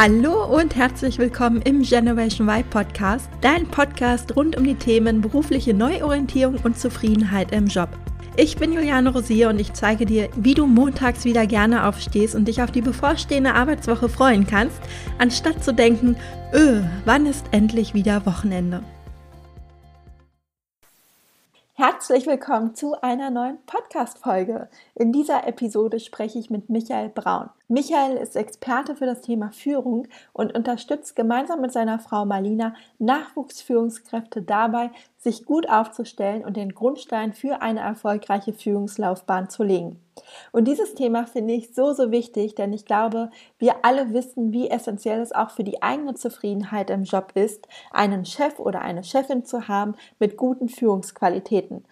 Hallo und herzlich willkommen im Generation Y Podcast, dein Podcast rund um die Themen berufliche Neuorientierung und Zufriedenheit im Job. Ich bin Juliane Rosier und ich zeige dir, wie du montags wieder gerne aufstehst und dich auf die bevorstehende Arbeitswoche freuen kannst, anstatt zu denken, öh, wann ist endlich wieder Wochenende? Herzlich willkommen zu einer neuen Podcast-Folge. In dieser Episode spreche ich mit Michael Braun. Michael ist Experte für das Thema Führung und unterstützt gemeinsam mit seiner Frau Marlina Nachwuchsführungskräfte dabei, sich gut aufzustellen und den Grundstein für eine erfolgreiche Führungslaufbahn zu legen. Und dieses Thema finde ich so, so wichtig, denn ich glaube, wir alle wissen, wie essentiell es auch für die eigene Zufriedenheit im Job ist, einen Chef oder eine Chefin zu haben mit guten Führungsqualitäten.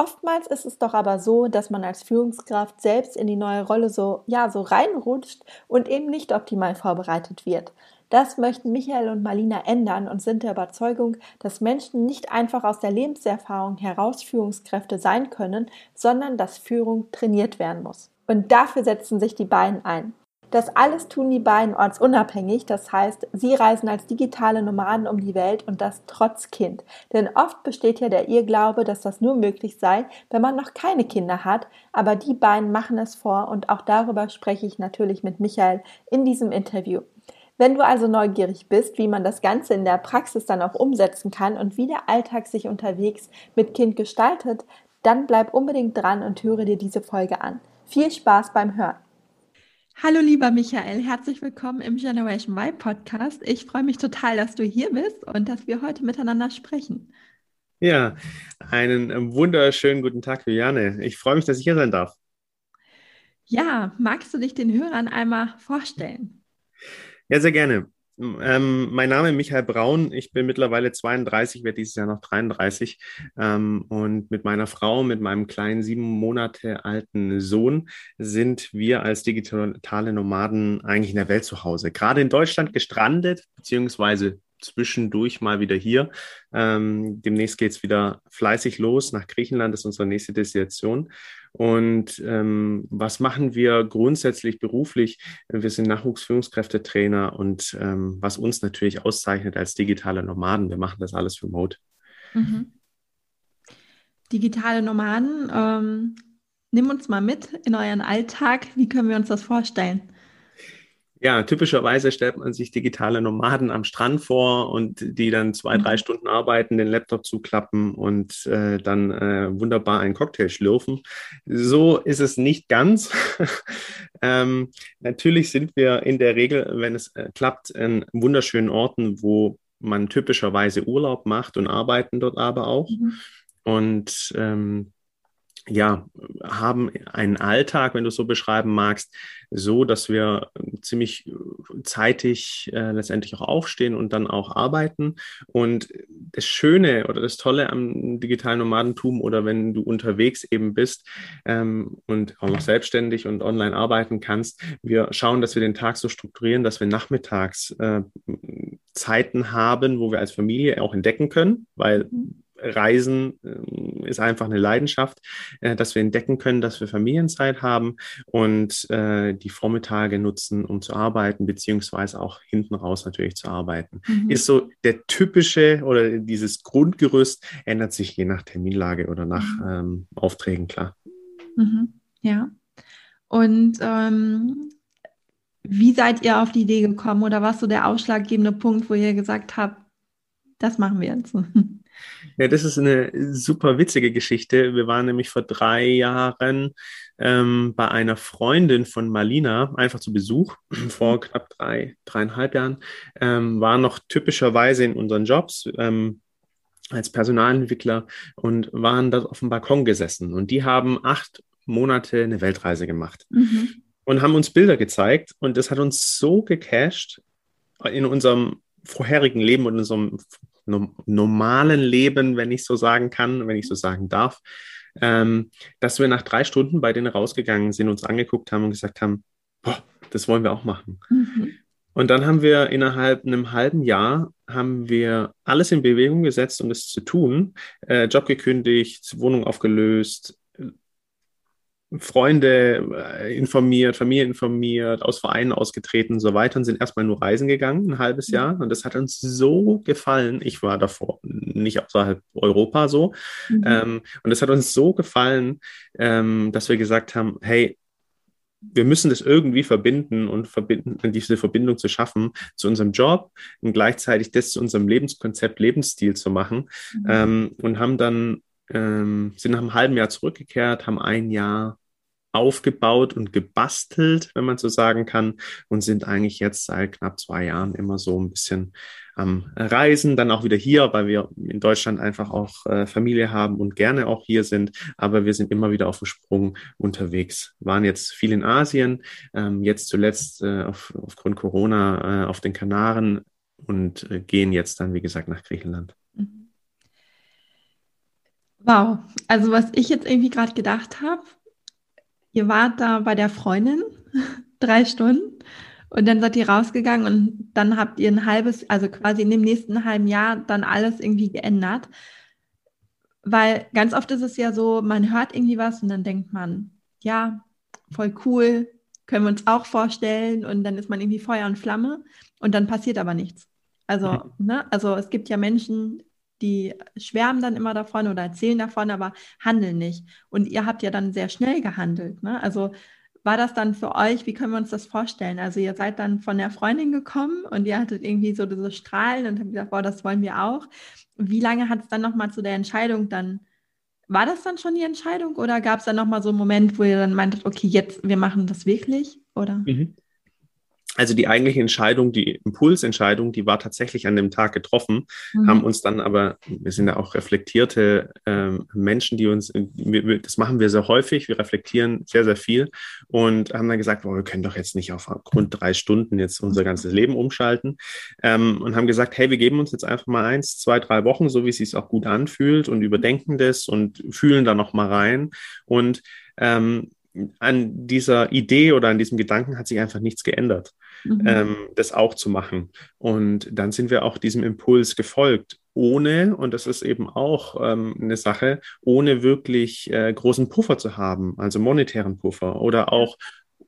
Oftmals ist es doch aber so, dass man als Führungskraft selbst in die neue Rolle so, ja, so reinrutscht und eben nicht optimal vorbereitet wird. Das möchten Michael und Marlina ändern und sind der Überzeugung, dass Menschen nicht einfach aus der Lebenserfahrung heraus Führungskräfte sein können, sondern dass Führung trainiert werden muss. Und dafür setzen sich die beiden ein. Das alles tun die beiden ortsunabhängig, das heißt, sie reisen als digitale Nomaden um die Welt und das trotz Kind. Denn oft besteht ja der Irrglaube, dass das nur möglich sei, wenn man noch keine Kinder hat, aber die beiden machen es vor und auch darüber spreche ich natürlich mit Michael in diesem Interview. Wenn du also neugierig bist, wie man das Ganze in der Praxis dann auch umsetzen kann und wie der Alltag sich unterwegs mit Kind gestaltet, dann bleib unbedingt dran und höre dir diese Folge an. Viel Spaß beim Hören! Hallo lieber Michael, herzlich willkommen im Generation Y Podcast. Ich freue mich total, dass du hier bist und dass wir heute miteinander sprechen. Ja, einen wunderschönen guten Tag, Juliane. Ich freue mich, dass ich hier sein darf. Ja, magst du dich den Hörern einmal vorstellen? Ja, sehr gerne. Ähm, mein Name ist Michael Braun. Ich bin mittlerweile 32, werde dieses Jahr noch 33. Ähm, und mit meiner Frau, mit meinem kleinen sieben Monate alten Sohn sind wir als digitale Nomaden eigentlich in der Welt zu Hause. Gerade in Deutschland gestrandet, beziehungsweise zwischendurch mal wieder hier. Ähm, demnächst geht es wieder fleißig los. Nach Griechenland ist unsere nächste Destination. Und ähm, was machen wir grundsätzlich beruflich? Wir sind Nachwuchsführungskräftetrainer und ähm, was uns natürlich auszeichnet als digitale Nomaden. Wir machen das alles remote. Mhm. Digitale Nomaden, ähm, nimm uns mal mit in euren Alltag. Wie können wir uns das vorstellen? Ja, typischerweise stellt man sich digitale Nomaden am Strand vor und die dann zwei, drei mhm. Stunden arbeiten, den Laptop zuklappen und äh, dann äh, wunderbar einen Cocktail schlürfen. So ist es nicht ganz. ähm, natürlich sind wir in der Regel, wenn es äh, klappt, in wunderschönen Orten, wo man typischerweise Urlaub macht und arbeiten dort aber auch. Mhm. Und ähm, ja, haben einen Alltag, wenn du es so beschreiben magst, so, dass wir ziemlich zeitig äh, letztendlich auch aufstehen und dann auch arbeiten. Und das Schöne oder das Tolle am digitalen Nomadentum oder wenn du unterwegs eben bist ähm, und auch noch selbstständig und online arbeiten kannst, wir schauen, dass wir den Tag so strukturieren, dass wir nachmittags äh, Zeiten haben, wo wir als Familie auch entdecken können, weil mhm. Reisen äh, ist einfach eine Leidenschaft, äh, dass wir entdecken können, dass wir Familienzeit haben und äh, die Vormittage nutzen, um zu arbeiten, beziehungsweise auch hinten raus natürlich zu arbeiten. Mhm. Ist so der typische oder dieses Grundgerüst ändert sich je nach Terminlage oder nach mhm. ähm, Aufträgen, klar. Mhm. Ja. Und ähm, wie seid ihr auf die Idee gekommen oder was so der ausschlaggebende Punkt, wo ihr gesagt habt, das machen wir jetzt? Ja, das ist eine super witzige Geschichte. Wir waren nämlich vor drei Jahren ähm, bei einer Freundin von Marlina einfach zu Besuch, vor knapp drei, dreieinhalb Jahren, ähm, waren noch typischerweise in unseren Jobs. Ähm, als Personalentwickler und waren dort auf dem Balkon gesessen. Und die haben acht Monate eine Weltreise gemacht mhm. und haben uns Bilder gezeigt. Und das hat uns so gecasht in unserem vorherigen Leben und in unserem normalen Leben, wenn ich so sagen kann, wenn ich so sagen darf, ähm, dass wir nach drei Stunden bei denen rausgegangen sind, uns angeguckt haben und gesagt haben, boah, das wollen wir auch machen. Mhm. Und dann haben wir innerhalb einem halben Jahr haben wir alles in Bewegung gesetzt, um das zu tun. Äh, Job gekündigt, Wohnung aufgelöst, Freunde äh, informiert, Familie informiert, aus Vereinen ausgetreten und so weiter und sind erstmal nur reisen gegangen, ein halbes Jahr. Und das hat uns so gefallen. Ich war davor nicht außerhalb Europa so. Mhm. Ähm, und es hat uns so gefallen, ähm, dass wir gesagt haben, hey, wir müssen das irgendwie verbinden und verbinden, diese Verbindung zu schaffen zu unserem Job und gleichzeitig das zu unserem Lebenskonzept, Lebensstil zu machen. Mhm. Ähm, und haben dann, ähm, sind nach einem halben Jahr zurückgekehrt, haben ein Jahr aufgebaut und gebastelt, wenn man so sagen kann, und sind eigentlich jetzt seit knapp zwei Jahren immer so ein bisschen am Reisen, dann auch wieder hier, weil wir in Deutschland einfach auch äh, Familie haben und gerne auch hier sind, aber wir sind immer wieder auf dem Sprung unterwegs. Waren jetzt viel in Asien, ähm, jetzt zuletzt äh, auf, aufgrund Corona äh, auf den Kanaren und äh, gehen jetzt dann, wie gesagt, nach Griechenland. Mhm. Wow, also was ich jetzt irgendwie gerade gedacht habe, ihr wart da bei der Freundin drei Stunden und dann seid ihr rausgegangen und dann habt ihr ein halbes, also quasi in dem nächsten halben Jahr dann alles irgendwie geändert. Weil ganz oft ist es ja so, man hört irgendwie was und dann denkt man, ja, voll cool, können wir uns auch vorstellen und dann ist man irgendwie Feuer und Flamme und dann passiert aber nichts. Also, mhm. ne, also es gibt ja Menschen, die schwärmen dann immer davon oder erzählen davon, aber handeln nicht. Und ihr habt ja dann sehr schnell gehandelt. Ne? Also war das dann für euch, wie können wir uns das vorstellen? Also ihr seid dann von der Freundin gekommen und ihr hattet irgendwie so diese Strahlen und habt gesagt, boah, das wollen wir auch. Wie lange hat es dann nochmal zu der Entscheidung dann, war das dann schon die Entscheidung oder gab es dann nochmal so einen Moment, wo ihr dann meintet, okay, jetzt, wir machen das wirklich? Oder? Mhm. Also die eigentliche Entscheidung, die Impulsentscheidung, die war tatsächlich an dem Tag getroffen, mhm. haben uns dann aber, wir sind ja auch reflektierte äh, Menschen, die uns, wir, das machen wir sehr häufig, wir reflektieren sehr, sehr viel und haben dann gesagt, boah, wir können doch jetzt nicht auf Grund drei Stunden jetzt unser ganzes Leben umschalten ähm, und haben gesagt, hey, wir geben uns jetzt einfach mal eins, zwei, drei Wochen, so wie es sich auch gut anfühlt und überdenken das und fühlen da noch mal rein und ähm, an dieser Idee oder an diesem Gedanken hat sich einfach nichts geändert, mhm. ähm, das auch zu machen. Und dann sind wir auch diesem Impuls gefolgt, ohne, und das ist eben auch ähm, eine Sache, ohne wirklich äh, großen Puffer zu haben, also monetären Puffer oder auch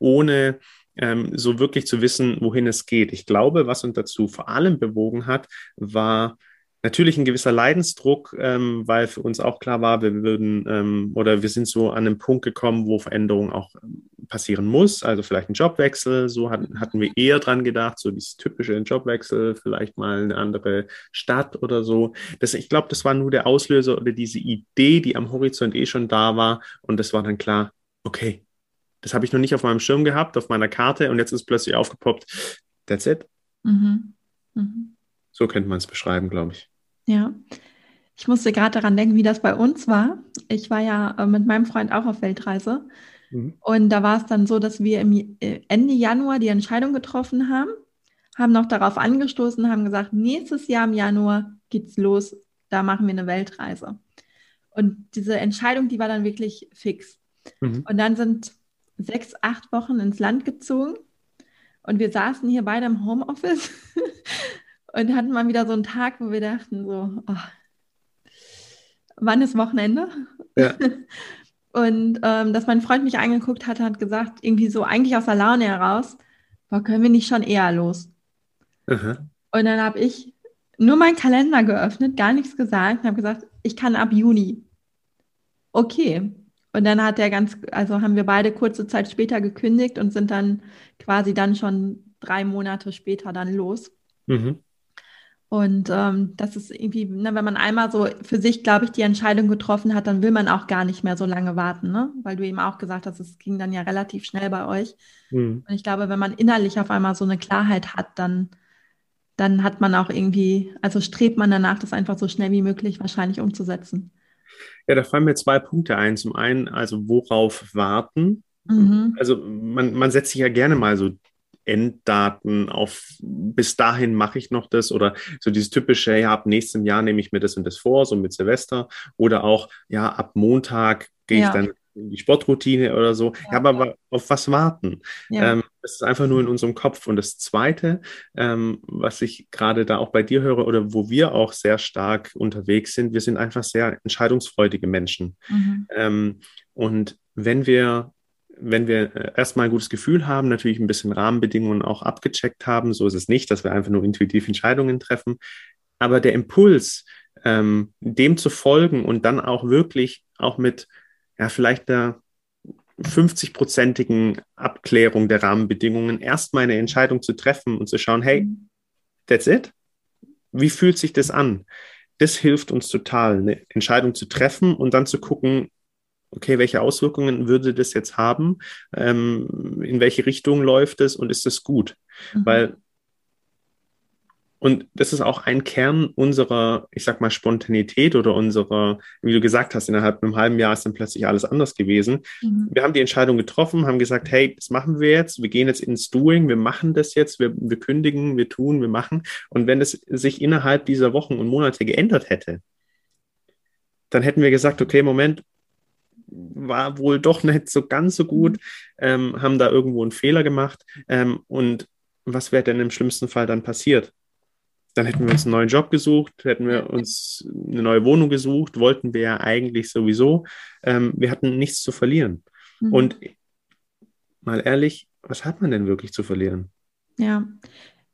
ohne ähm, so wirklich zu wissen, wohin es geht. Ich glaube, was uns dazu vor allem bewogen hat, war natürlich ein gewisser Leidensdruck, ähm, weil für uns auch klar war, wir würden ähm, oder wir sind so an einen Punkt gekommen, wo Veränderung auch ähm, passieren muss. Also vielleicht ein Jobwechsel, so hatten, hatten wir eher dran gedacht, so dieses typische Jobwechsel, vielleicht mal eine andere Stadt oder so. Das, ich glaube, das war nur der Auslöser oder diese Idee, die am Horizont eh schon da war. Und das war dann klar, okay, das habe ich noch nicht auf meinem Schirm gehabt, auf meiner Karte und jetzt ist plötzlich aufgepoppt. That's it. Mhm. Mhm. So könnte man es beschreiben, glaube ich. Ja. Ich musste gerade daran denken, wie das bei uns war. Ich war ja äh, mit meinem Freund auch auf Weltreise. Mhm. Und da war es dann so, dass wir im äh, Ende Januar die Entscheidung getroffen haben, haben noch darauf angestoßen, haben gesagt, nächstes Jahr im Januar geht's los, da machen wir eine Weltreise. Und diese Entscheidung, die war dann wirklich fix. Mhm. Und dann sind sechs, acht Wochen ins Land gezogen und wir saßen hier beide im Homeoffice und hatten mal wieder so einen Tag, wo wir dachten so, oh, wann ist Wochenende? Ja. Und ähm, dass mein Freund mich angeguckt hat, hat gesagt, irgendwie so eigentlich aus der Laune heraus, boah, können wir nicht schon eher los? Aha. Und dann habe ich nur meinen Kalender geöffnet, gar nichts gesagt und habe gesagt, ich kann ab Juni. Okay. Und dann hat er ganz, also haben wir beide kurze Zeit später gekündigt und sind dann quasi dann schon drei Monate später dann los. Mhm. Und ähm, das ist irgendwie, ne, wenn man einmal so für sich, glaube ich, die Entscheidung getroffen hat, dann will man auch gar nicht mehr so lange warten, ne? Weil du eben auch gesagt hast, es ging dann ja relativ schnell bei euch. Mhm. Und ich glaube, wenn man innerlich auf einmal so eine Klarheit hat, dann, dann hat man auch irgendwie, also strebt man danach, das einfach so schnell wie möglich wahrscheinlich umzusetzen. Ja, da fallen mir zwei Punkte ein. Zum einen, also worauf warten? Mhm. Also man, man setzt sich ja gerne mal so Enddaten auf, bis dahin mache ich noch das oder so dieses typische, ja, ab nächstem Jahr nehme ich mir das und das vor, so mit Silvester oder auch, ja, ab Montag gehe ja. ich dann in die Sportroutine oder so. Ja, ja aber auf was warten? Ja. Ähm, das ist einfach nur in unserem Kopf. Und das Zweite, ähm, was ich gerade da auch bei dir höre oder wo wir auch sehr stark unterwegs sind, wir sind einfach sehr entscheidungsfreudige Menschen. Mhm. Ähm, Und wenn wir wenn wir äh, erstmal ein gutes Gefühl haben, natürlich ein bisschen Rahmenbedingungen auch abgecheckt haben, so ist es nicht, dass wir einfach nur intuitiv Entscheidungen treffen, aber der Impuls, ähm, dem zu folgen und dann auch wirklich auch mit ja vielleicht der 50-prozentigen Abklärung der Rahmenbedingungen erstmal eine Entscheidung zu treffen und zu schauen, hey, mhm. that's it. Wie fühlt sich das an? Das hilft uns total, eine Entscheidung zu treffen und dann zu gucken, okay, welche Auswirkungen würde das jetzt haben? Ähm, in welche Richtung läuft es und ist das gut? Mhm. Weil und das ist auch ein Kern unserer, ich sag mal, Spontanität oder unserer, wie du gesagt hast, innerhalb einem halben Jahr ist dann plötzlich alles anders gewesen. Mhm. Wir haben die Entscheidung getroffen, haben gesagt, hey, das machen wir jetzt, wir gehen jetzt ins Doing, wir machen das jetzt, wir, wir kündigen, wir tun, wir machen. Und wenn es sich innerhalb dieser Wochen und Monate geändert hätte, dann hätten wir gesagt, okay, Moment, war wohl doch nicht so ganz so gut, mhm. ähm, haben da irgendwo einen Fehler gemacht. Ähm, und was wäre denn im schlimmsten Fall dann passiert? Dann hätten wir uns einen neuen Job gesucht, hätten wir uns eine neue Wohnung gesucht, wollten wir ja eigentlich sowieso. Ähm, wir hatten nichts zu verlieren. Mhm. Und mal ehrlich, was hat man denn wirklich zu verlieren? Ja,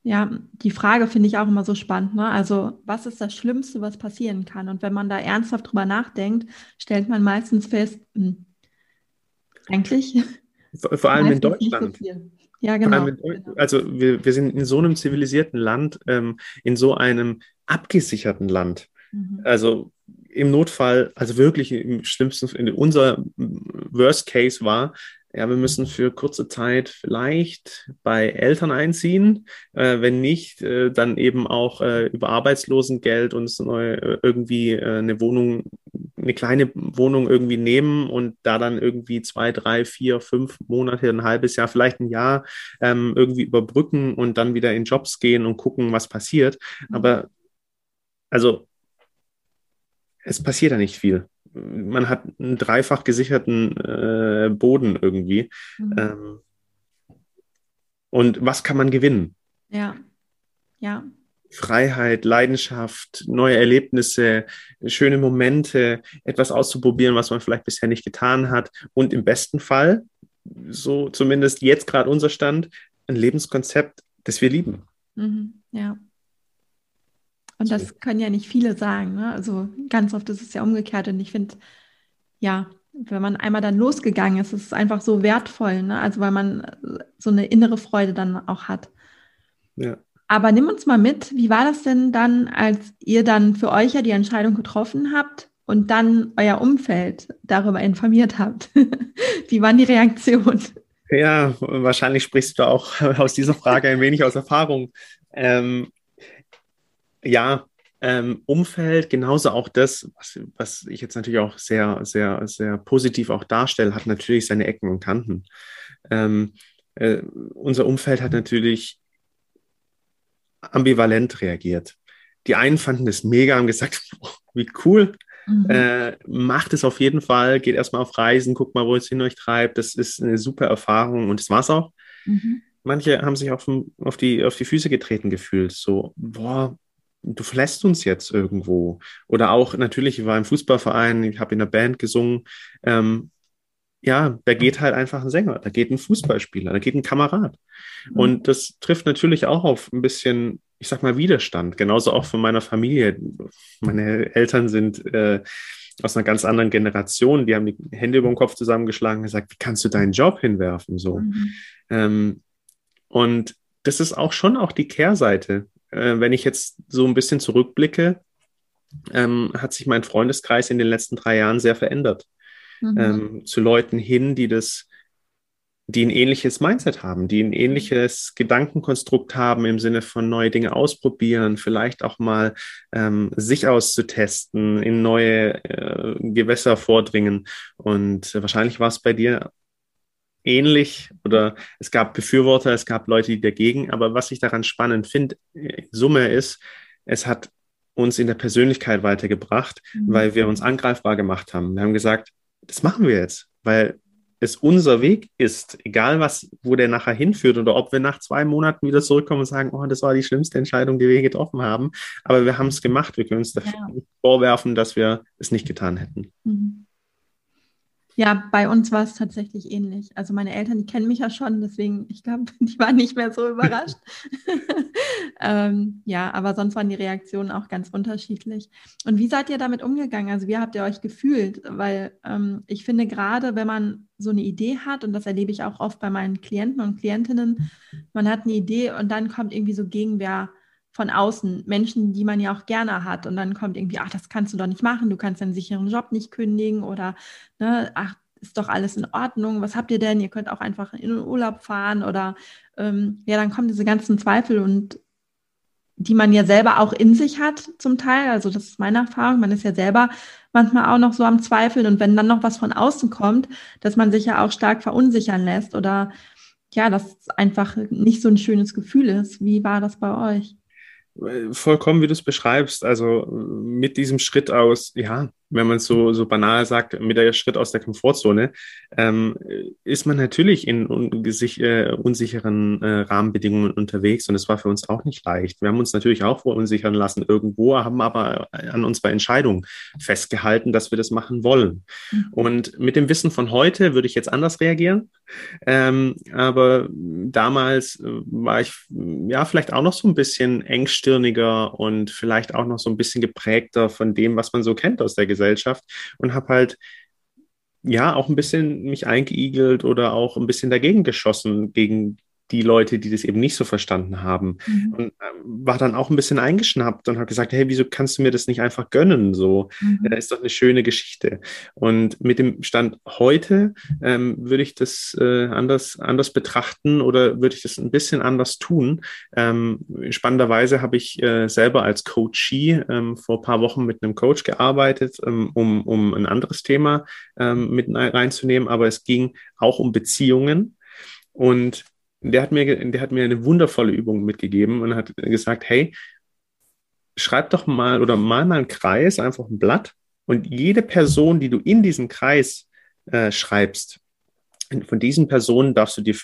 ja, die Frage finde ich auch immer so spannend. Ne? Also, was ist das Schlimmste, was passieren kann? Und wenn man da ernsthaft drüber nachdenkt, stellt man meistens fest, mh, hm, eigentlich. Vor, vor allem in Deutschland. Ja, genau. also wir, wir sind in so einem zivilisierten Land, ähm, in so einem abgesicherten Land. Mhm. Also im Notfall, also wirklich im schlimmsten, in unser Worst Case war, ja, wir müssen für kurze Zeit vielleicht bei Eltern einziehen. Äh, wenn nicht, äh, dann eben auch äh, über Arbeitslosengeld uns neu, äh, irgendwie äh, eine Wohnung, eine kleine Wohnung irgendwie nehmen und da dann irgendwie zwei, drei, vier, fünf Monate, ein halbes Jahr, vielleicht ein Jahr ähm, irgendwie überbrücken und dann wieder in Jobs gehen und gucken, was passiert. Mhm. Aber also es passiert da nicht viel man hat einen dreifach gesicherten äh, Boden irgendwie. Mhm. Ähm, und was kann man gewinnen? Ja, ja. Freiheit, Leidenschaft, neue Erlebnisse, schöne Momente, etwas auszuprobieren, was man vielleicht bisher nicht getan hat. Und im besten Fall, so zumindest jetzt gerade unser Stand, ein Lebenskonzept, das wir lieben. Mhm, ja. Und das können ja nicht viele sagen. Ne? Also ganz oft ist es ja umgekehrt. Und ich finde, ja, wenn man einmal dann losgegangen ist, ist es einfach so wertvoll. Ne? Also weil man so eine innere Freude dann auch hat. Ja. Aber nimm uns mal mit, wie war das denn dann, als ihr dann für euch ja die Entscheidung getroffen habt und dann euer Umfeld darüber informiert habt? wie waren die Reaktionen? Ja, wahrscheinlich sprichst du auch aus dieser Frage ein wenig aus Erfahrung. Ähm, ja, ähm, Umfeld, genauso auch das, was, was ich jetzt natürlich auch sehr, sehr, sehr positiv auch darstelle, hat natürlich seine Ecken und Kanten. Ähm, äh, unser Umfeld hat natürlich ambivalent reagiert. Die einen fanden es mega, haben gesagt, oh, wie cool, mhm. äh, macht es auf jeden Fall, geht erstmal auf Reisen, guckt mal, wo es hin euch treibt, das ist eine super Erfahrung und das war's auch. Mhm. Manche haben sich auf, auf, die, auf die Füße getreten gefühlt, so, boah, du verlässt uns jetzt irgendwo. Oder auch natürlich, ich war im Fußballverein, ich habe in der Band gesungen. Ähm, ja, da geht halt einfach ein Sänger, da geht ein Fußballspieler, da geht ein Kamerad. Mhm. Und das trifft natürlich auch auf ein bisschen, ich sag mal, Widerstand. Genauso auch von meiner Familie. Meine Eltern sind äh, aus einer ganz anderen Generation, die haben die Hände über den Kopf zusammengeschlagen und gesagt, wie kannst du deinen Job hinwerfen? So. Mhm. Ähm, und das ist auch schon auch die Kehrseite äh, wenn ich jetzt so ein bisschen zurückblicke, ähm, hat sich mein Freundeskreis in den letzten drei Jahren sehr verändert. Mhm. Ähm, zu Leuten hin, die das, die ein ähnliches Mindset haben, die ein ähnliches Gedankenkonstrukt haben im Sinne von neue Dinge ausprobieren, vielleicht auch mal ähm, sich auszutesten, in neue äh, Gewässer vordringen. Und wahrscheinlich war es bei dir ähnlich oder es gab Befürworter, es gab Leute, die dagegen. Aber was ich daran spannend finde, in Summe ist, es hat uns in der Persönlichkeit weitergebracht, mhm. weil wir uns angreifbar gemacht haben. Wir haben gesagt, das machen wir jetzt, weil es unser Weg ist, egal was, wo der nachher hinführt oder ob wir nach zwei Monaten wieder zurückkommen und sagen, oh, das war die schlimmste Entscheidung, die wir getroffen haben. Aber wir haben es gemacht. Wir können uns dafür ja. vorwerfen, dass wir es nicht getan hätten. Mhm. Ja, bei uns war es tatsächlich ähnlich. Also meine Eltern, die kennen mich ja schon, deswegen, ich glaube, die waren nicht mehr so überrascht. ähm, ja, aber sonst waren die Reaktionen auch ganz unterschiedlich. Und wie seid ihr damit umgegangen? Also wie habt ihr euch gefühlt? Weil ähm, ich finde gerade, wenn man so eine Idee hat, und das erlebe ich auch oft bei meinen Klienten und Klientinnen, man hat eine Idee und dann kommt irgendwie so Gegenwehr von außen, Menschen, die man ja auch gerne hat. Und dann kommt irgendwie, ach, das kannst du doch nicht machen, du kannst deinen sicheren Job nicht kündigen oder, ne, ach, ist doch alles in Ordnung, was habt ihr denn? Ihr könnt auch einfach in den Urlaub fahren oder ähm, ja, dann kommen diese ganzen Zweifel und die man ja selber auch in sich hat zum Teil. Also das ist meine Erfahrung. Man ist ja selber manchmal auch noch so am Zweifeln und wenn dann noch was von außen kommt, dass man sich ja auch stark verunsichern lässt oder ja, das einfach nicht so ein schönes Gefühl ist. Wie war das bei euch? Vollkommen, wie du es beschreibst. Also mit diesem Schritt aus, ja, wenn man es so, so banal sagt, mit der Schritt aus der Komfortzone, ähm, ist man natürlich in un sich, äh, unsicheren äh, Rahmenbedingungen unterwegs und es war für uns auch nicht leicht. Wir haben uns natürlich auch verunsichern lassen irgendwo, haben aber an unserer Entscheidung festgehalten, dass wir das machen wollen. Mhm. Und mit dem Wissen von heute würde ich jetzt anders reagieren. Ähm, aber damals äh, war ich ja vielleicht auch noch so ein bisschen engstirniger und vielleicht auch noch so ein bisschen geprägter von dem, was man so kennt aus der Gesellschaft. Gesellschaft und habe halt ja auch ein bisschen mich eingeigelt oder auch ein bisschen dagegen geschossen gegen die Leute, die das eben nicht so verstanden haben. Mhm. Und äh, war dann auch ein bisschen eingeschnappt und habe gesagt, hey, wieso kannst du mir das nicht einfach gönnen? So, mhm. ja, ist doch eine schöne Geschichte. Und mit dem Stand heute ähm, würde ich das äh, anders, anders betrachten oder würde ich das ein bisschen anders tun. Ähm, spannenderweise habe ich äh, selber als Coachee ähm, vor ein paar Wochen mit einem Coach gearbeitet, ähm, um, um ein anderes Thema ähm, mit reinzunehmen, aber es ging auch um Beziehungen. Und der hat mir, der hat mir eine wundervolle Übung mitgegeben und hat gesagt, hey, schreib doch mal oder mal mal einen Kreis, einfach ein Blatt und jede Person, die du in diesen Kreis äh, schreibst, von diesen Personen darfst du dir,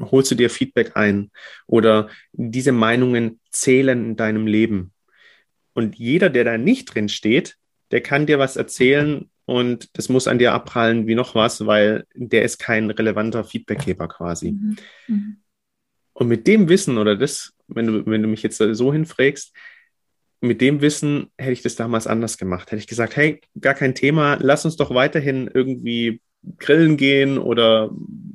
holst du dir Feedback ein oder diese Meinungen zählen in deinem Leben. Und jeder, der da nicht drin steht, der kann dir was erzählen, und das muss an dir abprallen wie noch was, weil der ist kein relevanter Feedbackgeber quasi. Mhm. Mhm. Und mit dem Wissen oder das, wenn du, wenn du mich jetzt so hinfragst, mit dem Wissen hätte ich das damals anders gemacht. Hätte ich gesagt, hey, gar kein Thema, lass uns doch weiterhin irgendwie grillen gehen oder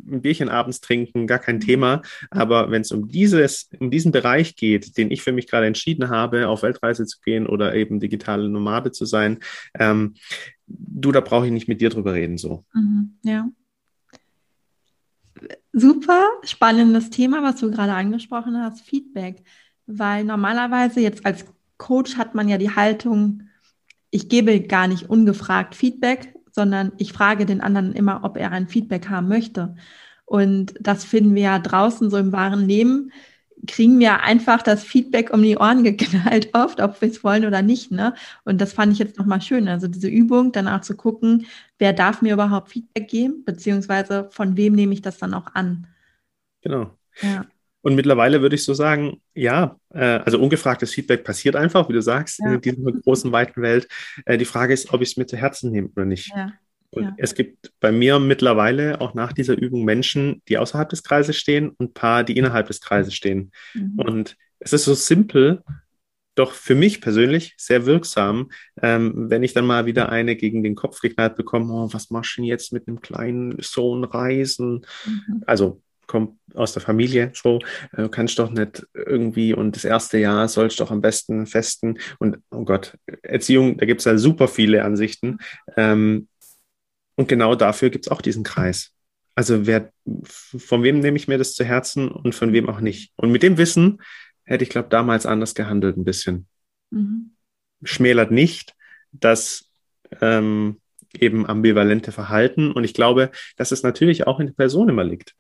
ein Bierchen abends trinken, gar kein Thema. Aber wenn es um dieses, um diesen Bereich geht, den ich für mich gerade entschieden habe, auf Weltreise zu gehen oder eben digitale Nomade zu sein, ähm, du, da brauche ich nicht mit dir drüber reden, so. Mhm, ja. Super spannendes Thema, was du gerade angesprochen hast, Feedback. Weil normalerweise jetzt als Coach hat man ja die Haltung, ich gebe gar nicht ungefragt Feedback, sondern ich frage den anderen immer, ob er ein Feedback haben möchte. Und das finden wir ja draußen so im wahren Leben, kriegen wir einfach das Feedback um die Ohren geknallt oft, ob wir es wollen oder nicht. Ne? Und das fand ich jetzt nochmal schön. Also diese Übung, danach zu gucken, wer darf mir überhaupt Feedback geben, beziehungsweise von wem nehme ich das dann auch an. Genau. Ja. Und mittlerweile würde ich so sagen, ja, äh, also ungefragtes Feedback passiert einfach, wie du sagst, ja. in dieser großen, weiten Welt. Äh, die Frage ist, ob ich es mir zu Herzen nehme oder nicht. Ja. Und ja. es gibt bei mir mittlerweile auch nach dieser Übung Menschen, die außerhalb des Kreises stehen und ein paar, die innerhalb des Kreises stehen. Mhm. Und es ist so simpel, doch für mich persönlich sehr wirksam, ähm, wenn ich dann mal wieder eine gegen den Kopf geknallt bekomme, oh, was machst du denn jetzt mit einem kleinen Sohn reisen? Mhm. Also kommt aus der Familie, so, äh, kannst doch nicht irgendwie und das erste Jahr sollst doch am besten festen und oh Gott, Erziehung, da gibt es ja super viele Ansichten. Ähm, und genau dafür gibt es auch diesen Kreis. Also wer, von wem nehme ich mir das zu Herzen und von wem auch nicht. Und mit dem Wissen hätte ich, glaube damals anders gehandelt ein bisschen. Mhm. Schmälert nicht das ähm, eben ambivalente Verhalten. Und ich glaube, dass es natürlich auch in der Person immer liegt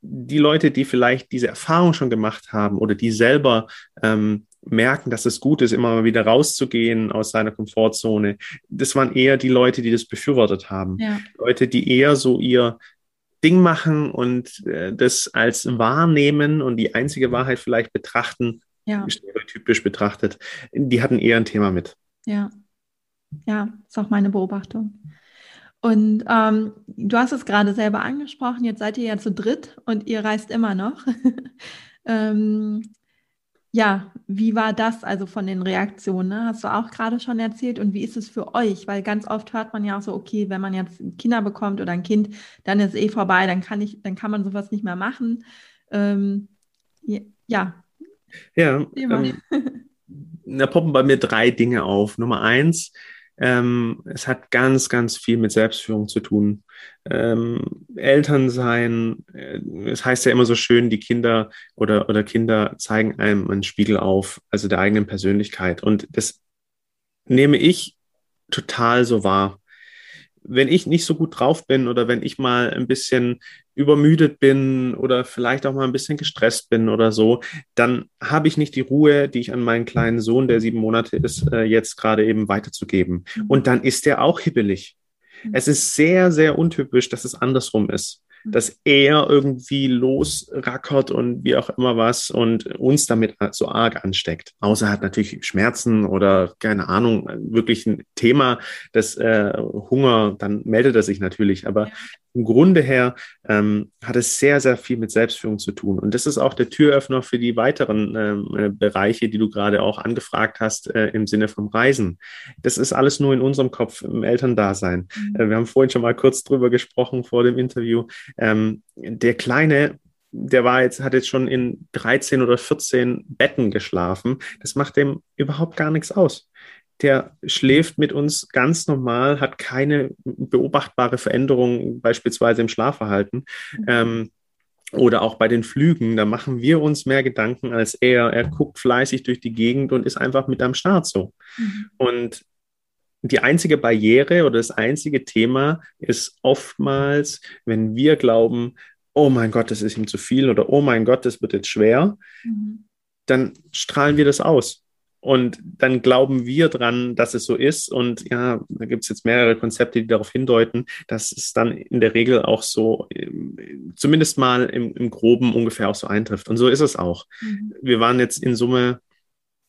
die Leute, die vielleicht diese Erfahrung schon gemacht haben oder die selber ähm, merken, dass es gut ist, immer mal wieder rauszugehen aus seiner Komfortzone, das waren eher die Leute, die das befürwortet haben. Ja. Leute, die eher so ihr Ding machen und äh, das als wahrnehmen und die einzige Wahrheit vielleicht betrachten, ja. stereotypisch betrachtet, die hatten eher ein Thema mit. Ja, ja, ist auch meine Beobachtung. Und ähm, du hast es gerade selber angesprochen, jetzt seid ihr ja zu dritt und ihr reist immer noch. ähm, ja, wie war das also von den Reaktionen? Ne? Hast du auch gerade schon erzählt und wie ist es für euch? Weil ganz oft hört man ja auch so, okay, wenn man jetzt Kinder bekommt oder ein Kind, dann ist eh vorbei, dann kann ich, dann kann man sowas nicht mehr machen. Ähm, ja. Ja, ähm, da poppen bei mir drei Dinge auf. Nummer eins, ähm, es hat ganz, ganz viel mit Selbstführung zu tun. Ähm, Eltern sein, äh, es heißt ja immer so schön, die Kinder oder, oder Kinder zeigen einem einen Spiegel auf, also der eigenen Persönlichkeit. Und das nehme ich total so wahr wenn ich nicht so gut drauf bin oder wenn ich mal ein bisschen übermüdet bin oder vielleicht auch mal ein bisschen gestresst bin oder so, dann habe ich nicht die Ruhe, die ich an meinen kleinen Sohn, der sieben Monate ist, äh, jetzt gerade eben weiterzugeben. Mhm. Und dann ist der auch hibbelig. Mhm. Es ist sehr, sehr untypisch, dass es andersrum ist dass er irgendwie losrackert und wie auch immer was und uns damit so arg ansteckt. Außer er hat natürlich Schmerzen oder keine Ahnung, wirklich ein Thema, das äh, Hunger, dann meldet er sich natürlich. Aber im Grunde her ähm, hat es sehr, sehr viel mit Selbstführung zu tun. Und das ist auch der Türöffner für die weiteren ähm, äh, Bereiche, die du gerade auch angefragt hast äh, im Sinne vom Reisen. Das ist alles nur in unserem Kopf, im Elterndasein. Mhm. Äh, wir haben vorhin schon mal kurz drüber gesprochen vor dem Interview. Ähm, der Kleine, der war jetzt, hat jetzt schon in 13 oder 14 Betten geschlafen. Das macht dem überhaupt gar nichts aus der schläft mit uns ganz normal, hat keine beobachtbare Veränderung, beispielsweise im Schlafverhalten. Mhm. Ähm, oder auch bei den Flügen, da machen wir uns mehr Gedanken als er. Er guckt fleißig durch die Gegend und ist einfach mit am Start so. Mhm. Und die einzige Barriere oder das einzige Thema ist oftmals, wenn wir glauben, oh mein Gott, das ist ihm zu viel oder oh mein Gott, das wird jetzt schwer, mhm. dann strahlen wir das aus. Und dann glauben wir dran, dass es so ist. Und ja, da gibt es jetzt mehrere Konzepte, die darauf hindeuten, dass es dann in der Regel auch so, ähm, zumindest mal im, im Groben ungefähr auch so eintrifft. Und so ist es auch. Mhm. Wir waren jetzt in Summe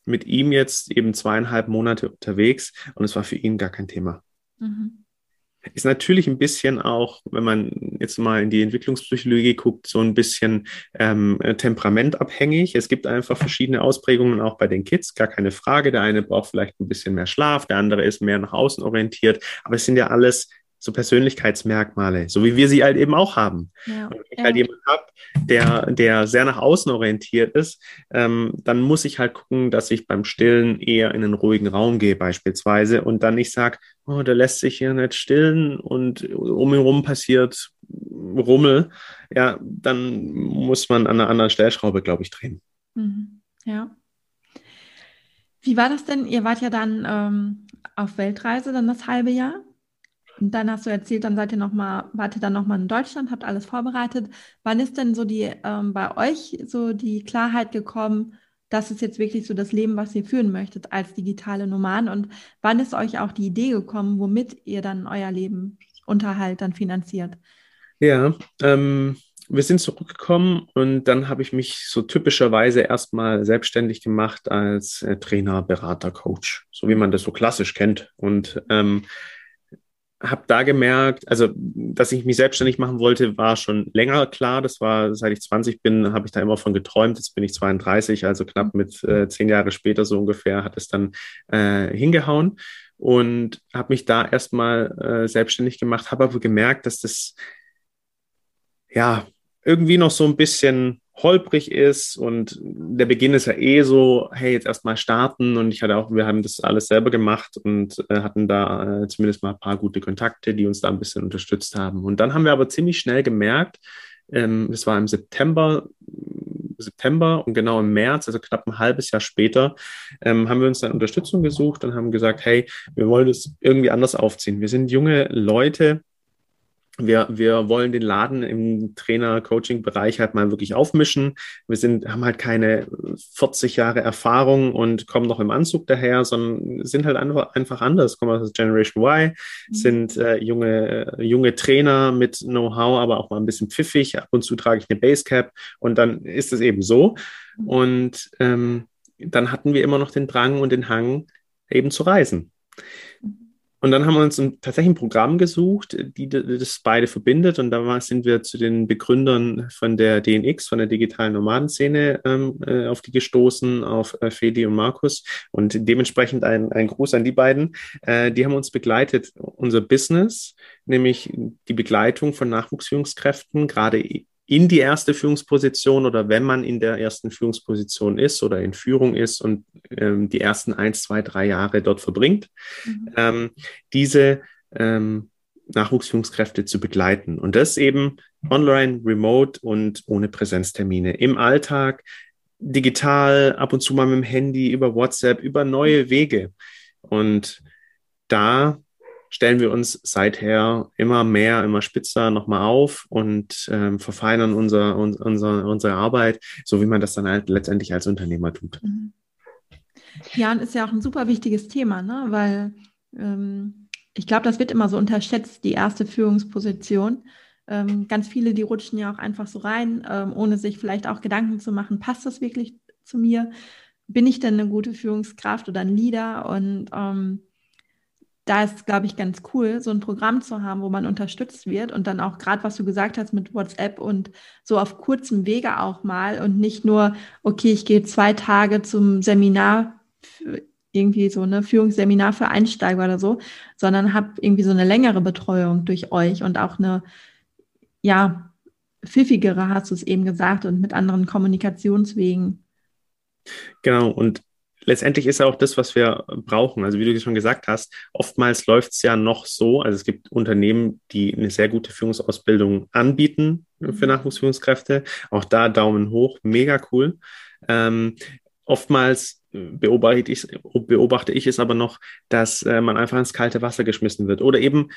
mit ihm jetzt eben zweieinhalb Monate unterwegs und es war für ihn gar kein Thema. Mhm. Ist natürlich ein bisschen auch, wenn man jetzt mal in die Entwicklungspsychologie guckt, so ein bisschen ähm, temperamentabhängig. Es gibt einfach verschiedene Ausprägungen auch bei den Kids, gar keine Frage. Der eine braucht vielleicht ein bisschen mehr Schlaf, der andere ist mehr nach außen orientiert. Aber es sind ja alles so Persönlichkeitsmerkmale, so wie wir sie halt eben auch haben. Ja, und wenn ich ja. halt jemanden habe, der, der sehr nach außen orientiert ist, ähm, dann muss ich halt gucken, dass ich beim Stillen eher in einen ruhigen Raum gehe beispielsweise und dann nicht sage, oh, der lässt sich hier nicht stillen und um ihn rum passiert Rummel, ja, dann muss man an einer anderen Stellschraube, glaube ich, drehen. Mhm. Ja. Wie war das denn? Ihr wart ja dann ähm, auf Weltreise dann das halbe Jahr. Und dann hast du erzählt, dann seid ihr noch mal, wart ihr dann nochmal in Deutschland, habt alles vorbereitet. Wann ist denn so die ähm, bei euch so die Klarheit gekommen, das ist jetzt wirklich so das Leben, was ihr führen möchtet als digitale Nomaden? Und wann ist euch auch die Idee gekommen, womit ihr dann euer Lebensunterhalt dann finanziert? Ja, ähm, wir sind zurückgekommen und dann habe ich mich so typischerweise erstmal selbstständig gemacht als äh, Trainer, Berater, Coach, so wie man das so klassisch kennt. Und ähm, habe da gemerkt, also dass ich mich selbstständig machen wollte, war schon länger klar. Das war, seit ich 20 bin, habe ich da immer von geträumt. Jetzt bin ich 32, also knapp mit äh, zehn Jahre später so ungefähr hat es dann äh, hingehauen und habe mich da erstmal äh, selbstständig gemacht, habe aber gemerkt, dass das ja irgendwie noch so ein bisschen holprig ist und der Beginn ist ja eh so, hey, jetzt erstmal starten und ich hatte auch, wir haben das alles selber gemacht und äh, hatten da äh, zumindest mal ein paar gute Kontakte, die uns da ein bisschen unterstützt haben. Und dann haben wir aber ziemlich schnell gemerkt, ähm, das war im September, September und genau im März, also knapp ein halbes Jahr später, ähm, haben wir uns dann Unterstützung gesucht und haben gesagt, hey, wir wollen das irgendwie anders aufziehen. Wir sind junge Leute, wir, wir wollen den Laden im Trainer-Coaching-Bereich halt mal wirklich aufmischen. Wir sind, haben halt keine 40 Jahre Erfahrung und kommen noch im Anzug daher, sondern sind halt einfach, einfach anders. Kommen aus Generation Y, mhm. sind äh, junge, junge Trainer mit Know-how, aber auch mal ein bisschen pfiffig. Ab und zu trage ich eine Basecap und dann ist es eben so. Mhm. Und ähm, dann hatten wir immer noch den Drang und den Hang, eben zu reisen. Und dann haben wir uns tatsächlich ein Programm gesucht, die das beide verbindet. Und da sind wir zu den Begründern von der DNX, von der digitalen Nomadenszene, ähm, äh, auf die gestoßen, auf äh, Fedi und Markus. Und dementsprechend ein, ein Gruß an die beiden. Äh, die haben uns begleitet, unser Business, nämlich die Begleitung von Nachwuchsführungskräften, gerade in die erste Führungsposition oder wenn man in der ersten Führungsposition ist oder in Führung ist und ähm, die ersten eins, zwei, drei Jahre dort verbringt, mhm. ähm, diese ähm, Nachwuchsführungskräfte zu begleiten. Und das eben online, remote und ohne Präsenztermine im Alltag, digital, ab und zu mal mit dem Handy, über WhatsApp, über neue Wege. Und da stellen wir uns seither immer mehr, immer spitzer nochmal auf und ähm, verfeinern unser, unser, unsere Arbeit, so wie man das dann halt letztendlich als Unternehmer tut. Mhm. Ja, und ist ja auch ein super wichtiges Thema, ne? weil ähm, ich glaube, das wird immer so unterschätzt, die erste Führungsposition. Ähm, ganz viele, die rutschen ja auch einfach so rein, ähm, ohne sich vielleicht auch Gedanken zu machen, passt das wirklich zu mir? Bin ich denn eine gute Führungskraft oder ein Leader? Und ähm, da ist, glaube ich, ganz cool, so ein Programm zu haben, wo man unterstützt wird und dann auch gerade, was du gesagt hast mit WhatsApp und so auf kurzem Wege auch mal und nicht nur, okay, ich gehe zwei Tage zum Seminar, irgendwie so eine Führungsseminar für Einsteiger oder so, sondern habe irgendwie so eine längere Betreuung durch euch und auch eine, ja, pfiffigere, hast du es eben gesagt, und mit anderen Kommunikationswegen. Genau, und letztendlich ist ja auch das, was wir brauchen. Also wie du schon gesagt hast, oftmals läuft es ja noch so, also es gibt Unternehmen, die eine sehr gute Führungsausbildung anbieten für mhm. Nachwuchsführungskräfte. Auch da Daumen hoch, mega cool. Ähm, oftmals beobachte ich, beobachte ich es aber noch, dass äh, man einfach ins kalte Wasser geschmissen wird oder eben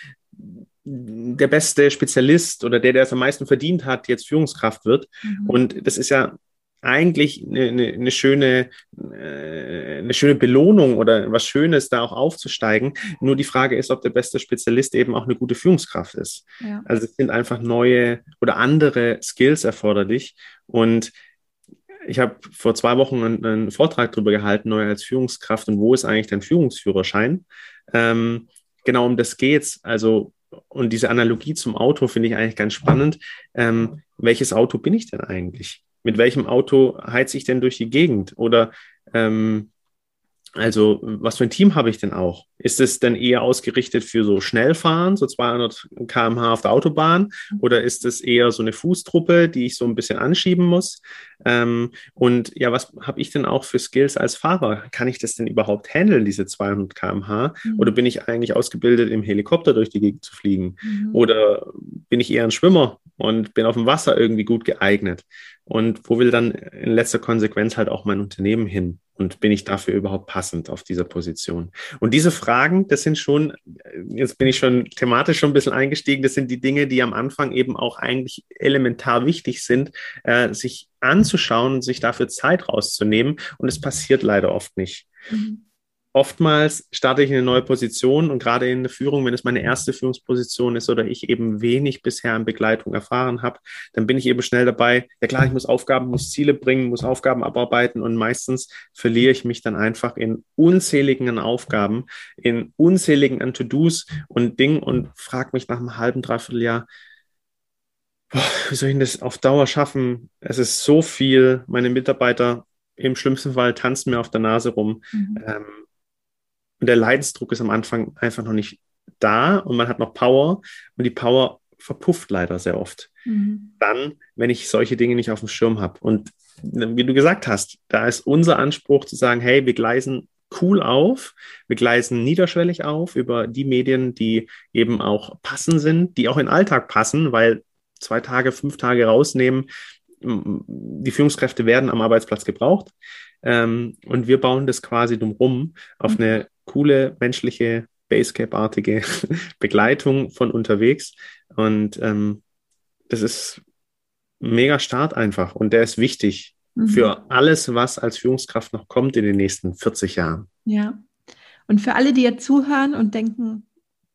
der beste Spezialist oder der, der es am meisten verdient hat, jetzt Führungskraft wird. Mhm. Und das ist ja eigentlich eine, eine, eine, schöne, äh, eine schöne Belohnung oder was Schönes, da auch aufzusteigen. Nur die Frage ist, ob der beste Spezialist eben auch eine gute Führungskraft ist. Ja. Also es sind einfach neue oder andere Skills erforderlich. Und ich habe vor zwei Wochen einen, einen, Vortrag darüber gehalten, neu als Führungskraft und wo ist eigentlich dein Führungsführerschein? Ähm, genau um das geht's. Also und diese Analogie zum Auto finde ich eigentlich ganz spannend. Ähm, welches Auto bin ich denn eigentlich? Mit welchem Auto heiz ich denn durch die Gegend? Oder ähm, also, was für ein Team habe ich denn auch? Ist es denn eher ausgerichtet für so Schnellfahren, so 200 km/h auf der Autobahn? Oder ist es eher so eine Fußtruppe, die ich so ein bisschen anschieben muss? Ähm, und ja, was habe ich denn auch für Skills als Fahrer? Kann ich das denn überhaupt handeln, diese 200 km/h? Mhm. Oder bin ich eigentlich ausgebildet, im Helikopter durch die Gegend zu fliegen? Mhm. Oder bin ich eher ein Schwimmer und bin auf dem Wasser irgendwie gut geeignet? Und wo will dann in letzter Konsequenz halt auch mein Unternehmen hin? Und bin ich dafür überhaupt passend auf dieser Position? Und diese Fragen, das sind schon, jetzt bin ich schon thematisch schon ein bisschen eingestiegen, das sind die Dinge, die am Anfang eben auch eigentlich elementar wichtig sind, äh, sich anzuschauen, sich dafür Zeit rauszunehmen. Und es passiert leider oft nicht. Mhm oftmals starte ich in eine neue Position und gerade in der Führung, wenn es meine erste Führungsposition ist oder ich eben wenig bisher an Begleitung erfahren habe, dann bin ich eben schnell dabei. Ja klar, ich muss Aufgaben, muss Ziele bringen, muss Aufgaben abarbeiten und meistens verliere ich mich dann einfach in unzähligen Aufgaben, in unzähligen an To-Dos und Dingen und frage mich nach einem halben, dreiviertel Jahr, boah, wie soll ich das auf Dauer schaffen? Es ist so viel, meine Mitarbeiter im schlimmsten Fall tanzen mir auf der Nase rum. Mhm. Ähm, und der Leidensdruck ist am Anfang einfach noch nicht da und man hat noch Power und die Power verpufft leider sehr oft. Mhm. Dann, wenn ich solche Dinge nicht auf dem Schirm habe. Und wie du gesagt hast, da ist unser Anspruch zu sagen, hey, wir gleisen cool auf, wir gleisen niederschwellig auf über die Medien, die eben auch passend sind, die auch in den Alltag passen, weil zwei Tage, fünf Tage rausnehmen, die Führungskräfte werden am Arbeitsplatz gebraucht. Ähm, und wir bauen das quasi drumherum auf mhm. eine coole menschliche Basecap-artige Begleitung von unterwegs. Und ähm, das ist mega Start einfach und der ist wichtig mhm. für alles, was als Führungskraft noch kommt in den nächsten 40 Jahren. Ja. Und für alle, die jetzt zuhören und denken,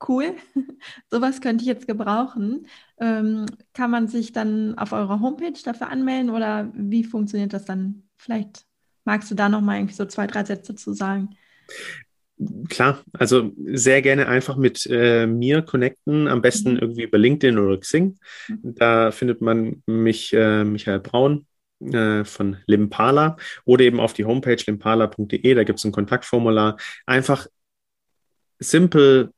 cool, sowas könnte ich jetzt gebrauchen, ähm, kann man sich dann auf eurer Homepage dafür anmelden oder wie funktioniert das dann? Vielleicht magst du da noch mal irgendwie so zwei, drei Sätze zu sagen. Klar, also sehr gerne einfach mit äh, mir connecten, am besten mhm. irgendwie über LinkedIn oder Xing. Mhm. Da findet man mich, äh, Michael Braun äh, von Limpala oder eben auf die Homepage limpala.de, da gibt es ein Kontaktformular. Einfach simpel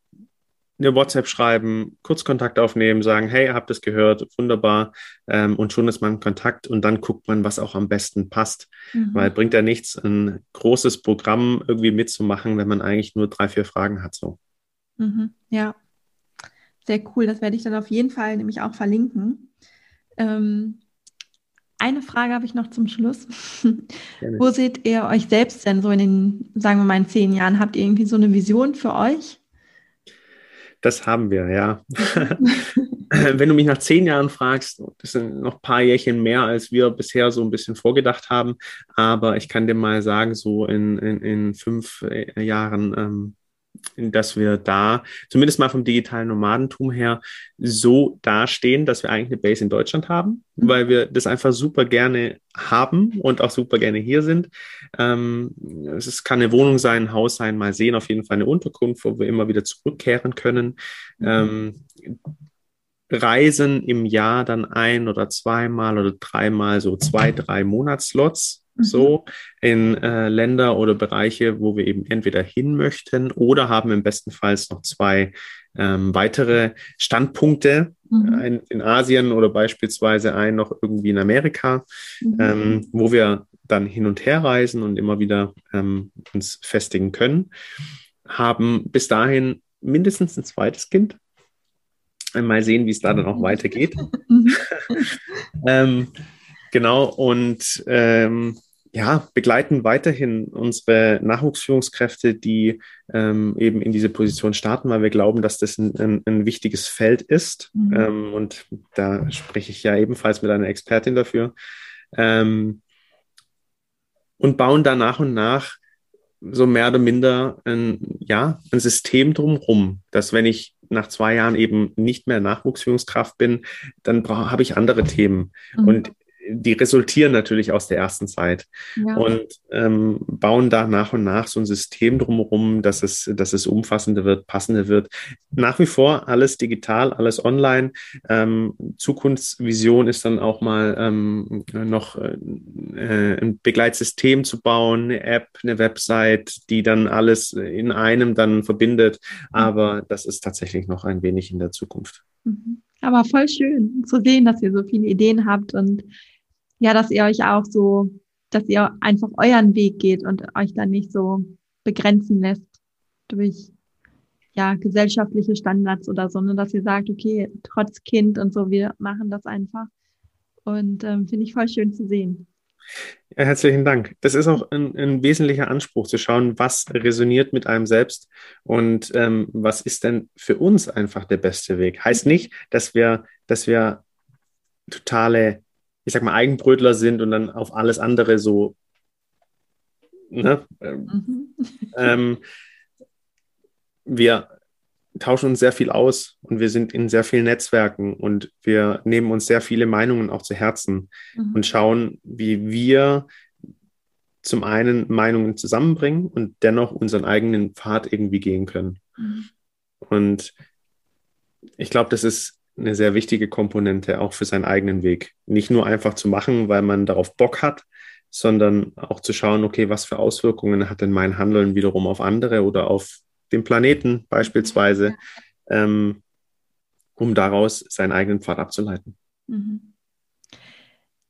eine WhatsApp schreiben, kurz Kontakt aufnehmen, sagen, hey, habt es gehört, wunderbar, ähm, und schon ist man in Kontakt und dann guckt man, was auch am besten passt. Mhm. Weil bringt ja nichts, ein großes Programm irgendwie mitzumachen, wenn man eigentlich nur drei, vier Fragen hat. So. Mhm. Ja, sehr cool. Das werde ich dann auf jeden Fall nämlich auch verlinken. Ähm, eine Frage habe ich noch zum Schluss. Wo seht ihr euch selbst denn so in den, sagen wir mal, in zehn Jahren? Habt ihr irgendwie so eine Vision für euch? Das haben wir, ja. Wenn du mich nach zehn Jahren fragst, das sind noch ein paar Jährchen mehr, als wir bisher so ein bisschen vorgedacht haben. Aber ich kann dir mal sagen, so in, in, in fünf äh, Jahren ähm, dass wir da zumindest mal vom digitalen Nomadentum her so dastehen, dass wir eigentlich eine Base in Deutschland haben, mhm. weil wir das einfach super gerne haben und auch super gerne hier sind. Ähm, es kann eine Wohnung sein, ein Haus sein, mal sehen, auf jeden Fall eine Unterkunft, wo wir immer wieder zurückkehren können. Mhm. Ähm, Reisen im Jahr dann ein oder zweimal oder dreimal so zwei, drei Monatslots. So in äh, Länder oder Bereiche, wo wir eben entweder hin möchten oder haben im besten Fall noch zwei ähm, weitere Standpunkte mhm. ein, in Asien oder beispielsweise ein noch irgendwie in Amerika, mhm. ähm, wo wir dann hin und her reisen und immer wieder ähm, uns festigen können. Haben bis dahin mindestens ein zweites Kind. Mal sehen, wie es da dann auch weitergeht. Mhm. ähm, genau, und ähm, ja, begleiten weiterhin unsere Nachwuchsführungskräfte, die ähm, eben in diese Position starten, weil wir glauben, dass das ein, ein, ein wichtiges Feld ist. Mhm. Ähm, und da spreche ich ja ebenfalls mit einer Expertin dafür. Ähm, und bauen da nach und nach so mehr oder minder ein, ja, ein System drumherum, dass wenn ich nach zwei Jahren eben nicht mehr Nachwuchsführungskraft bin, dann habe ich andere Themen. Mhm. Und die resultieren natürlich aus der ersten Zeit ja. und ähm, bauen da nach und nach so ein System drumherum, dass es, dass es umfassender wird, passender wird. Nach wie vor alles digital, alles online. Ähm, Zukunftsvision ist dann auch mal ähm, noch äh, ein Begleitsystem zu bauen, eine App, eine Website, die dann alles in einem dann verbindet. Aber das ist tatsächlich noch ein wenig in der Zukunft. Mhm. Aber voll schön zu sehen, dass ihr so viele Ideen habt und ja, dass ihr euch auch so, dass ihr einfach euren Weg geht und euch dann nicht so begrenzen lässt durch ja, gesellschaftliche Standards oder so, sondern dass ihr sagt, okay, trotz Kind und so, wir machen das einfach. Und ähm, finde ich voll schön zu sehen. Ja, herzlichen Dank. Das ist auch ein, ein, wesentlicher Anspruch, zu schauen, was resoniert mit einem selbst und ähm, was ist denn für uns einfach der beste Weg. Heißt nicht, dass wir, dass wir totale ich sag mal, Eigenbrötler sind und dann auf alles andere so, ne? Mhm. Ähm, wir tauschen uns sehr viel aus und wir sind in sehr vielen Netzwerken und wir nehmen uns sehr viele Meinungen auch zu Herzen mhm. und schauen, wie wir zum einen Meinungen zusammenbringen und dennoch unseren eigenen Pfad irgendwie gehen können. Mhm. Und ich glaube, das ist eine sehr wichtige Komponente auch für seinen eigenen Weg. Nicht nur einfach zu machen, weil man darauf Bock hat, sondern auch zu schauen, okay, was für Auswirkungen hat denn mein Handeln wiederum auf andere oder auf den Planeten beispielsweise, ähm, um daraus seinen eigenen Pfad abzuleiten. Mhm.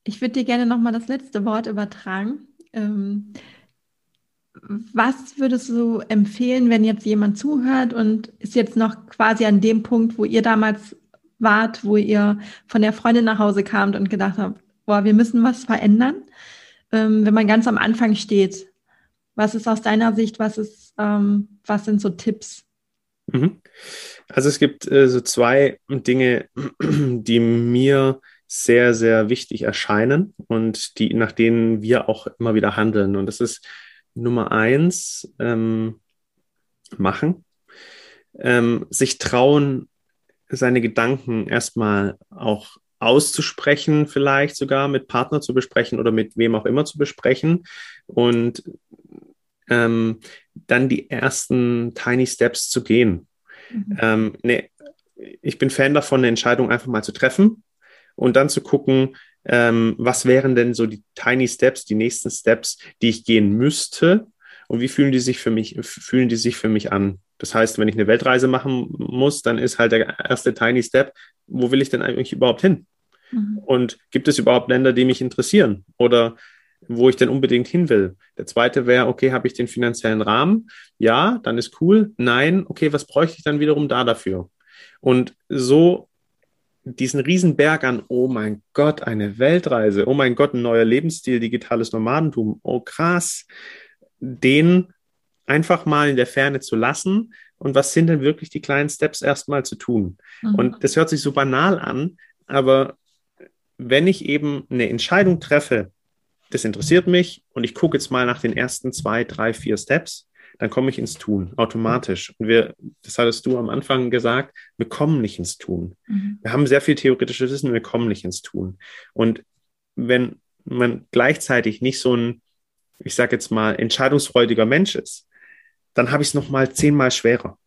Ich würde dir gerne nochmal das letzte Wort übertragen. Ähm, was würdest du empfehlen, wenn jetzt jemand zuhört und ist jetzt noch quasi an dem Punkt, wo ihr damals wart, wo ihr von der Freundin nach Hause kamt und gedacht habt, boah, wir müssen was verändern? Ähm, wenn man ganz am Anfang steht, was ist aus deiner Sicht, was ist, ähm, was sind so Tipps? Mhm. Also es gibt äh, so zwei Dinge, die mir sehr, sehr wichtig erscheinen und die, nach denen wir auch immer wieder handeln. Und das ist Nummer eins, ähm, machen. Ähm, sich trauen, seine Gedanken erstmal auch auszusprechen, vielleicht sogar mit Partner zu besprechen oder mit wem auch immer zu besprechen und ähm, dann die ersten Tiny Steps zu gehen. Mhm. Ähm, nee, ich bin Fan davon, eine Entscheidung einfach mal zu treffen und dann zu gucken, ähm, was wären denn so die Tiny Steps, die nächsten Steps, die ich gehen müsste und wie fühlen die sich für mich, fühlen die sich für mich an? Das heißt, wenn ich eine Weltreise machen muss, dann ist halt der erste Tiny Step, wo will ich denn eigentlich überhaupt hin? Mhm. Und gibt es überhaupt Länder, die mich interessieren oder wo ich denn unbedingt hin will? Der zweite wäre, okay, habe ich den finanziellen Rahmen? Ja, dann ist cool. Nein, okay, was bräuchte ich dann wiederum da dafür? Und so diesen Riesenberg an, oh mein Gott, eine Weltreise, oh mein Gott, ein neuer Lebensstil, digitales Nomadentum, oh krass, den einfach mal in der Ferne zu lassen und was sind denn wirklich die kleinen Steps erstmal zu tun. Mhm. Und das hört sich so banal an, aber wenn ich eben eine Entscheidung treffe, das interessiert mich und ich gucke jetzt mal nach den ersten zwei, drei, vier Steps, dann komme ich ins Tun automatisch. Und wir, das hattest du am Anfang gesagt, wir kommen nicht ins Tun. Mhm. Wir haben sehr viel theoretisches Wissen, wir kommen nicht ins Tun. Und wenn man gleichzeitig nicht so ein, ich sage jetzt mal, entscheidungsfreudiger Mensch ist, dann habe ich es noch mal zehnmal schwerer.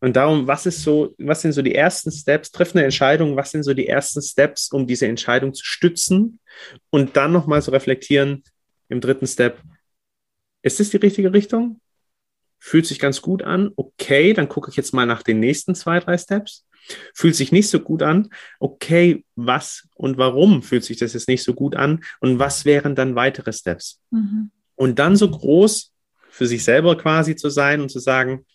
Und darum, was ist so, was sind so die ersten Steps? Triff eine Entscheidung, was sind so die ersten Steps, um diese Entscheidung zu stützen und dann nochmal so reflektieren im dritten Step, ist es die richtige Richtung? Fühlt sich ganz gut an. Okay, dann gucke ich jetzt mal nach den nächsten zwei, drei Steps. Fühlt sich nicht so gut an. Okay, was und warum fühlt sich das jetzt nicht so gut an? Und was wären dann weitere Steps? Mhm. Und dann so groß für sich selber quasi zu sein und zu sagen,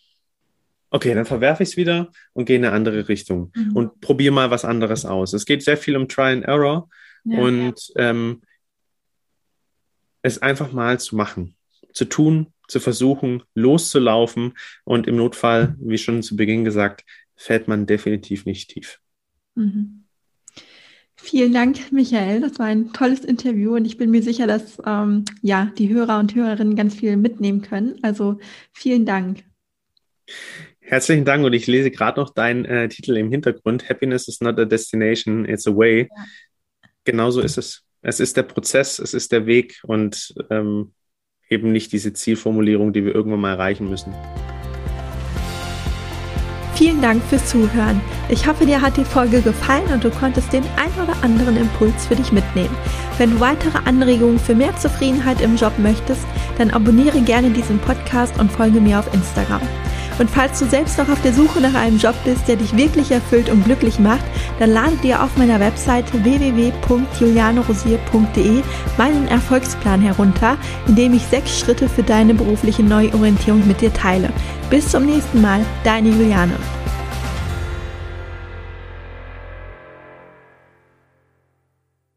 okay, dann verwerfe ich es wieder und gehe in eine andere Richtung mhm. und probiere mal was anderes aus. Es geht sehr viel um Try and Error ja, und ja. Ähm, es einfach mal zu machen zu tun, zu versuchen, loszulaufen. Und im Notfall, wie schon zu Beginn gesagt, fällt man definitiv nicht tief. Mhm. Vielen Dank, Michael. Das war ein tolles Interview und ich bin mir sicher, dass ähm, ja die Hörer und Hörerinnen ganz viel mitnehmen können. Also vielen Dank. Herzlichen Dank und ich lese gerade noch deinen äh, Titel im Hintergrund. Happiness is not a destination, it's a way. Ja. Genauso ist es. Es ist der Prozess, es ist der Weg und ähm, eben nicht diese Zielformulierung, die wir irgendwann mal erreichen müssen. Vielen Dank fürs Zuhören. Ich hoffe, dir hat die Folge gefallen und du konntest den ein oder anderen Impuls für dich mitnehmen. Wenn du weitere Anregungen für mehr Zufriedenheit im Job möchtest, dann abonniere gerne diesen Podcast und folge mir auf Instagram. Und falls du selbst noch auf der Suche nach einem Job bist, der dich wirklich erfüllt und glücklich macht, dann lade dir auf meiner Webseite www.julianerosier.de meinen Erfolgsplan herunter, in dem ich sechs Schritte für deine berufliche Neuorientierung mit dir teile. Bis zum nächsten Mal, deine Juliane.